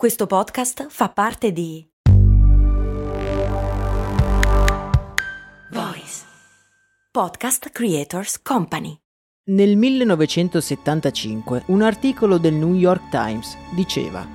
Questo podcast fa parte di Voice Podcast Creators Company. Nel 1975 un articolo del New York Times diceva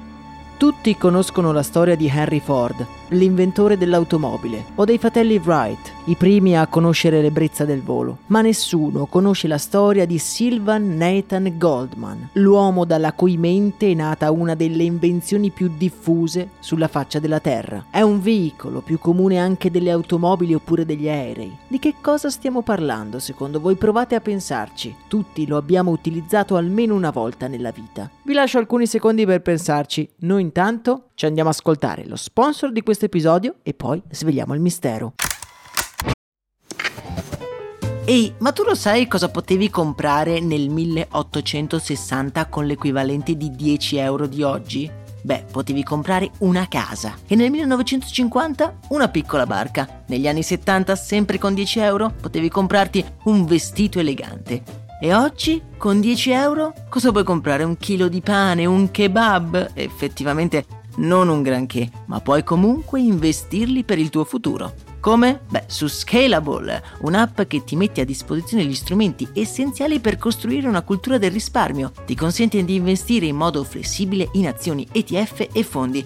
Tutti conoscono la storia di Henry Ford, l'inventore dell'automobile, o dei fratelli Wright, i primi a conoscere l'ebbrezza del volo, ma nessuno conosce la storia di Sylvan Nathan Goldman, l'uomo dalla cui mente è nata una delle invenzioni più diffuse sulla faccia della Terra. È un veicolo più comune anche delle automobili oppure degli aerei. Di che cosa stiamo parlando secondo voi? Provate a pensarci. Tutti lo abbiamo utilizzato almeno una volta nella vita. Vi lascio alcuni secondi per pensarci. Noi intanto ci andiamo a ascoltare lo sponsor di questo episodio e poi svegliamo il mistero. Ehi, ma tu lo sai cosa potevi comprare nel 1860 con l'equivalente di 10 euro di oggi? Beh, potevi comprare una casa e nel 1950 una piccola barca. Negli anni 70, sempre con 10 euro, potevi comprarti un vestito elegante. E oggi, con 10 euro, cosa puoi comprare? Un chilo di pane, un kebab? Effettivamente non un granché, ma puoi comunque investirli per il tuo futuro. Come? Beh, su Scalable, un'app che ti mette a disposizione gli strumenti essenziali per costruire una cultura del risparmio. Ti consente di investire in modo flessibile in azioni ETF e fondi,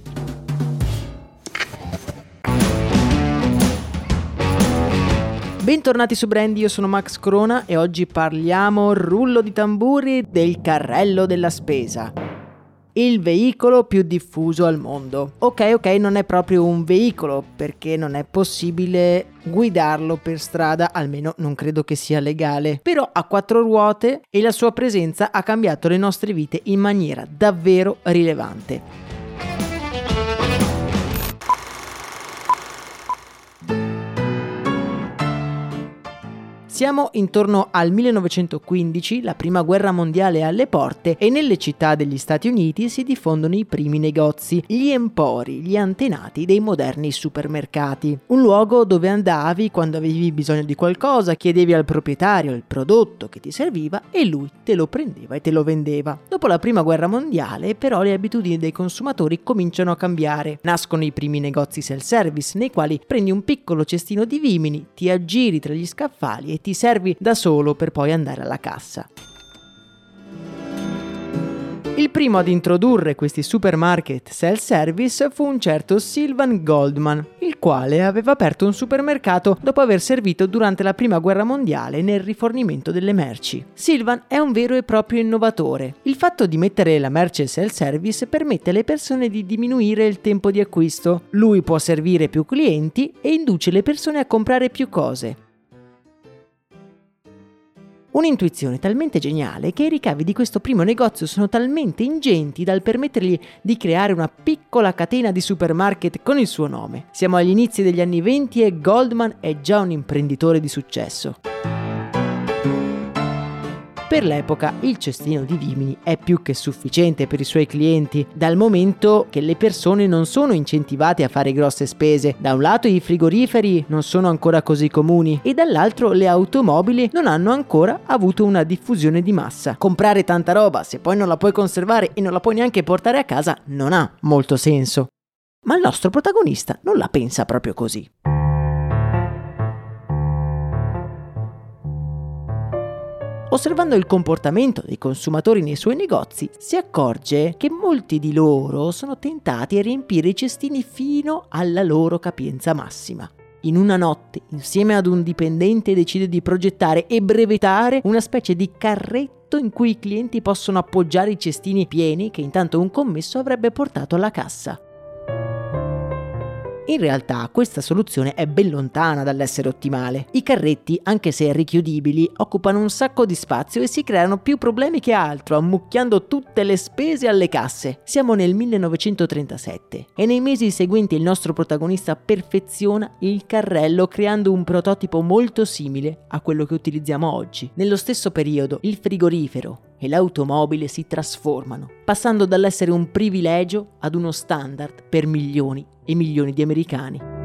Bentornati su Brandy, io sono Max Corona e oggi parliamo rullo di tamburi del carrello della spesa il veicolo più diffuso al mondo. Ok, ok, non è proprio un veicolo perché non è possibile guidarlo per strada, almeno non credo che sia legale. Però ha quattro ruote e la sua presenza ha cambiato le nostre vite in maniera davvero rilevante. Siamo intorno al 1915, la prima guerra mondiale è alle porte e nelle città degli Stati Uniti si diffondono i primi negozi, gli empori, gli antenati dei moderni supermercati. Un luogo dove andavi quando avevi bisogno di qualcosa, chiedevi al proprietario il prodotto che ti serviva e lui te lo prendeva e te lo vendeva. Dopo la prima guerra mondiale però le abitudini dei consumatori cominciano a cambiare. Nascono i primi negozi self-service nei quali prendi un piccolo cestino di vimini, ti aggiri tra gli scaffali e ti ti servi da solo per poi andare alla cassa. Il primo ad introdurre questi supermarket self-service fu un certo Sylvan Goldman, il quale aveva aperto un supermercato dopo aver servito durante la Prima Guerra Mondiale nel rifornimento delle merci. Sylvan è un vero e proprio innovatore. Il fatto di mettere la merce self-service permette alle persone di diminuire il tempo di acquisto. Lui può servire più clienti e induce le persone a comprare più cose. Un'intuizione talmente geniale che i ricavi di questo primo negozio sono talmente ingenti dal permettergli di creare una piccola catena di supermarket con il suo nome. Siamo agli inizi degli anni 20 e Goldman è già un imprenditore di successo. Per l'epoca il cestino di vimini è più che sufficiente per i suoi clienti, dal momento che le persone non sono incentivate a fare grosse spese. Da un lato i frigoriferi non sono ancora così comuni e dall'altro le automobili non hanno ancora avuto una diffusione di massa. Comprare tanta roba se poi non la puoi conservare e non la puoi neanche portare a casa non ha molto senso. Ma il nostro protagonista non la pensa proprio così. Osservando il comportamento dei consumatori nei suoi negozi, si accorge che molti di loro sono tentati a riempire i cestini fino alla loro capienza massima. In una notte, insieme ad un dipendente, decide di progettare e brevettare una specie di carretto in cui i clienti possono appoggiare i cestini pieni che intanto un commesso avrebbe portato alla cassa. In realtà questa soluzione è ben lontana dall'essere ottimale. I carretti, anche se richiudibili, occupano un sacco di spazio e si creano più problemi che altro, ammucchiando tutte le spese alle casse. Siamo nel 1937 e nei mesi seguenti il nostro protagonista perfeziona il carrello creando un prototipo molto simile a quello che utilizziamo oggi. Nello stesso periodo il frigorifero e l'automobile si trasformano, passando dall'essere un privilegio ad uno standard per milioni e milioni di americani.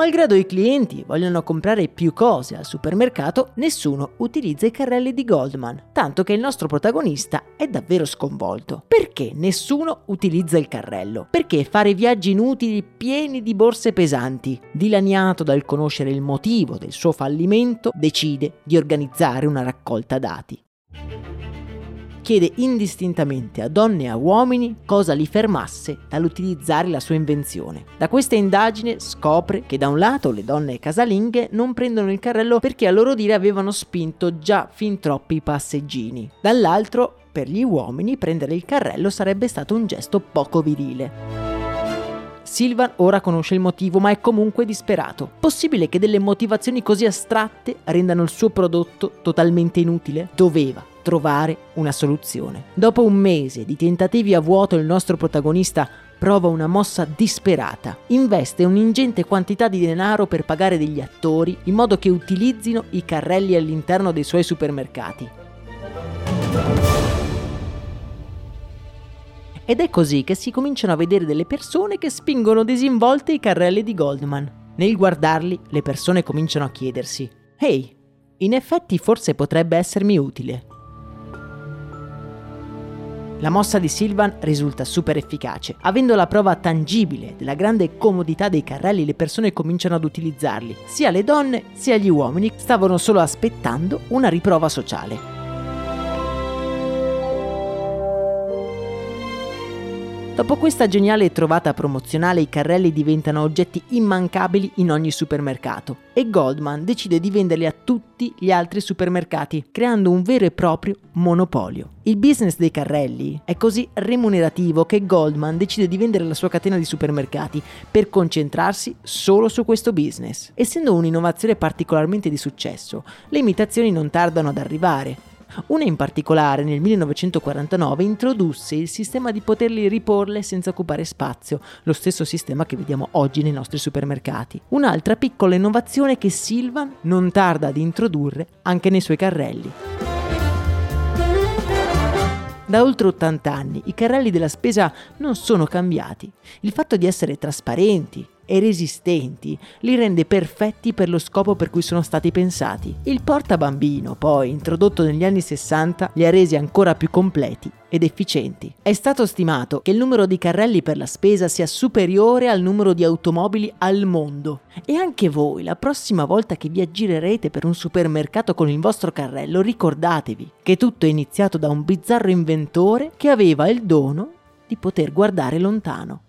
Malgrado i clienti vogliano comprare più cose al supermercato, nessuno utilizza i carrelli di Goldman, tanto che il nostro protagonista è davvero sconvolto. Perché nessuno utilizza il carrello? Perché fare viaggi inutili pieni di borse pesanti? Dilaniato dal conoscere il motivo del suo fallimento, decide di organizzare una raccolta dati chiede indistintamente a donne e a uomini cosa li fermasse dall'utilizzare la sua invenzione. Da questa indagine scopre che da un lato le donne casalinghe non prendono il carrello perché a loro dire avevano spinto già fin troppi passeggini. Dall'altro, per gli uomini prendere il carrello sarebbe stato un gesto poco virile. Silvan ora conosce il motivo, ma è comunque disperato. Possibile che delle motivazioni così astratte rendano il suo prodotto totalmente inutile? Doveva trovare una soluzione. Dopo un mese di tentativi a vuoto il nostro protagonista prova una mossa disperata. Investe un'ingente quantità di denaro per pagare degli attori in modo che utilizzino i carrelli all'interno dei suoi supermercati. Ed è così che si cominciano a vedere delle persone che spingono disinvolte i carrelli di Goldman. Nel guardarli, le persone cominciano a chiedersi: Ehi, hey, in effetti forse potrebbe essermi utile. La mossa di Silvan risulta super efficace. Avendo la prova tangibile della grande comodità dei carrelli, le persone cominciano ad utilizzarli. Sia le donne sia gli uomini stavano solo aspettando una riprova sociale. Dopo questa geniale trovata promozionale i carrelli diventano oggetti immancabili in ogni supermercato e Goldman decide di venderli a tutti gli altri supermercati, creando un vero e proprio monopolio. Il business dei carrelli è così remunerativo che Goldman decide di vendere la sua catena di supermercati per concentrarsi solo su questo business. Essendo un'innovazione particolarmente di successo, le imitazioni non tardano ad arrivare una in particolare nel 1949 introdusse il sistema di poterli riporle senza occupare spazio, lo stesso sistema che vediamo oggi nei nostri supermercati. Un'altra piccola innovazione che Silvan non tarda ad introdurre anche nei suoi carrelli. Da oltre 80 anni i carrelli della spesa non sono cambiati. Il fatto di essere trasparenti, e resistenti, li rende perfetti per lo scopo per cui sono stati pensati. Il portabambino, poi, introdotto negli anni 60, li ha resi ancora più completi ed efficienti. È stato stimato che il numero di carrelli per la spesa sia superiore al numero di automobili al mondo. E anche voi, la prossima volta che vi aggirerete per un supermercato con il vostro carrello, ricordatevi che tutto è iniziato da un bizzarro inventore che aveva il dono di poter guardare lontano.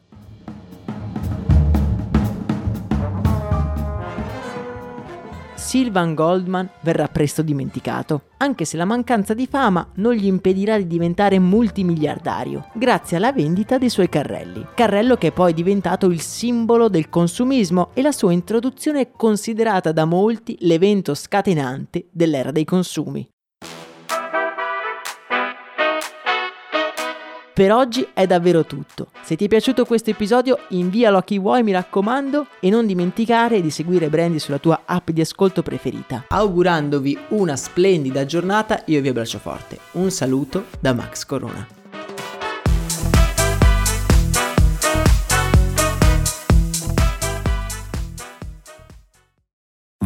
Sylvan Goldman verrà presto dimenticato, anche se la mancanza di fama non gli impedirà di diventare multimiliardario, grazie alla vendita dei suoi carrelli. Carrello che è poi diventato il simbolo del consumismo e la sua introduzione è considerata da molti l'evento scatenante dell'era dei consumi. Per oggi è davvero tutto. Se ti è piaciuto questo episodio invialo a chi vuoi mi raccomando e non dimenticare di seguire Brandy sulla tua app di ascolto preferita. Augurandovi una splendida giornata io vi abbraccio forte. Un saluto da Max Corona.